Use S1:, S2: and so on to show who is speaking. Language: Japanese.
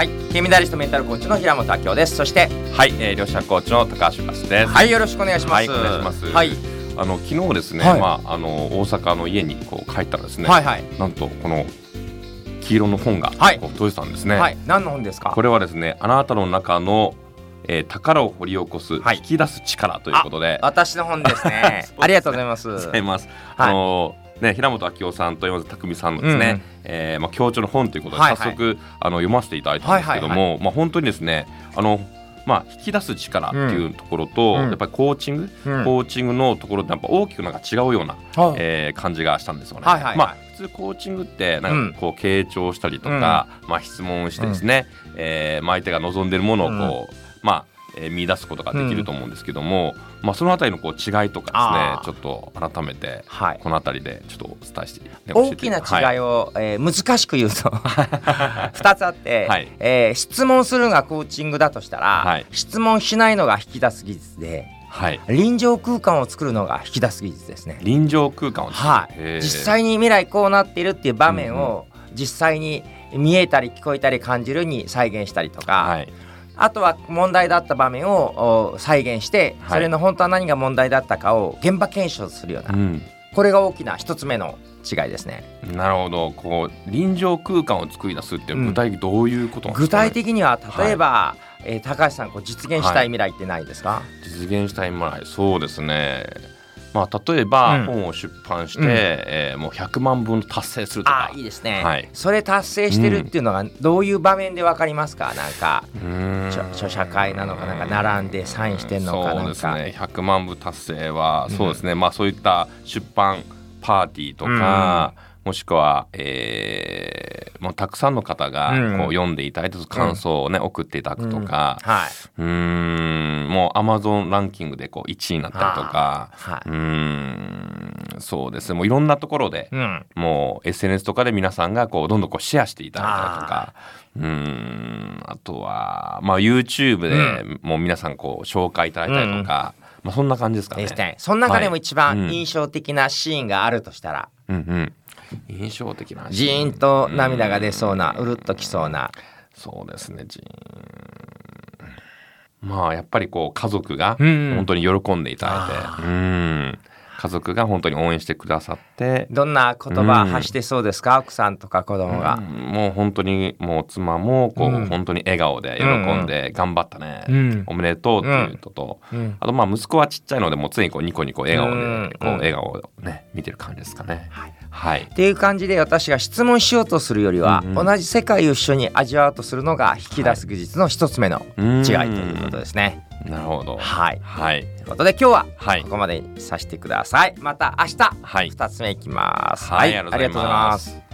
S1: はい。金メダリストメンタルコーチの平本明夫です。そして
S2: はい、えー、両者コーチの高橋康です。
S1: はい。よろしくお願いします。
S2: はいお願いします。
S1: はい。
S2: あの昨日ですね、
S1: はい。
S2: まああの大阪の家にこう帰ったらですね、
S1: はいはい。
S2: なんとこの黄色の本が
S1: はい。
S2: こう届いてたんですね。
S1: はい。何の本ですか？
S2: これはですね、あなたの中の、えー、宝を掘り起こす、
S1: はい。
S2: 引き出す力ということで、
S1: 私の本 ですね。ありがとうございます。
S2: ございます。
S1: はい。
S2: あのね、平本明夫さんと山田匠さんのですね、
S1: うんうん。
S2: えーまあ、協調の本ということで
S1: はいはい。
S2: 早速、あの読ませていただいたんですけども、
S1: はいはい
S2: まあ、本当にですねあの、まあ、引き出す力っていうところと、
S1: うん。
S2: やっぱりコーチング、
S1: うん。
S2: コーチングのところってやっぱ大きくなんか違うような、
S1: はい
S2: えー感じがしたんですよね。
S1: はいはいはい。
S2: まあ普通コーチングってなんかこう傾聴したりとか、まあ、質問してですね、えーまあ、相手が望んでいるものをこう、まあえー見出すことができると思うんですけども、まあ、そのあたりのこう違いとかですねちょっと改めて
S1: はい。
S2: このあたりでちょっとお伝えして、ね
S1: 大きな違い
S2: を、
S1: を、えー難しく言うと 2つあって、
S2: はい。
S1: えー質問するのがコーチングだとしたら、
S2: はい。
S1: 質問しないのが引き出す技術で
S2: はい、
S1: 臨場空間を作るのが引き出す技術ですね。
S2: 臨場空間を
S1: はい。実際に未来こうなっているっていう場面を実際に見えたり聞こえたり感じるに再現したりとか、
S2: はい
S1: あとは問題だった場面をお再現して、
S2: はい。
S1: それの本当は何が問題だったかを現場検証するような、
S2: うん、
S1: これが大きな一つ目の違いですね。
S2: なるほど。こう臨場空間を作り出すって具体的にどういうことなんですか、ね？
S1: 具体的には例えば、えー高橋さんこう実現したい未来ってないですか、
S2: 実現したい未来そうですねまあ例えば、
S1: うん。
S2: 本を出版して、
S1: うん。
S2: えーもう100万分達成すると
S1: あ
S2: か。
S1: あいいですね、
S2: はい。
S1: それ達成してるっていうのがどういう場面でわかりますか？なんか
S2: ん。
S1: 著著者会なのかなんか並んでサインしてんのか
S2: そう
S1: なんか、
S2: ですね。100万部達成は、
S1: うん。
S2: そうですね。まあそういった出版パーティーとか、もしくは、えーもうたくさんの方が
S1: うん。
S2: こう読んでいただいて感想をね、送っていただくとか、
S1: はい、
S2: うーんもうアマゾンランキングでこう1位になったりとか
S1: はい。う
S2: ーんそうです。ねもういろんなところで、
S1: うん、
S2: もう SNS とかで皆さんがこうどんどんこうシェアしていただいたりとかうーんあとは、まあ、YouTube でもう皆さんこう紹介いただいたりとか、まあ、そんな感じですか
S1: ね。その中でも一番
S2: はい
S1: 印象的なシーンがあるとしたら、
S2: うんうん、印象的な
S1: ジーンと涙が出そうなうるっときそうな。
S2: そうですねジーン。まあやっぱりこう家族が
S1: うん。
S2: 本当に喜んでいただいて、うん家族が本当に応援してくださって。
S1: どんな言葉発してそうですか、奥さんとか子供が。
S2: う、ん。もう本当にもう妻もこう、
S1: うん。
S2: 本当に笑顔で喜んで頑張ったね、
S1: うん。
S2: おめでとうっていうのと、
S1: うん。
S2: あとまあ息子はちっちゃいのでもう常にこうニコニコ笑顔で
S1: うん。
S2: こう笑顔をね見てる感じですかね。
S1: はい。
S2: はい。
S1: っていう感じで私が質問しようとするよりは、
S2: うんうん。
S1: 同じ世界を一緒に味わおうとするのが引き出す技術の一つ目の違いということですね。
S2: なるほど。
S1: はい
S2: はい。
S1: ということで今日は
S2: はい
S1: ここまでにさせてください。また明日
S2: はい
S1: 二つ目いきます。
S2: はいありがとうございます
S1: す。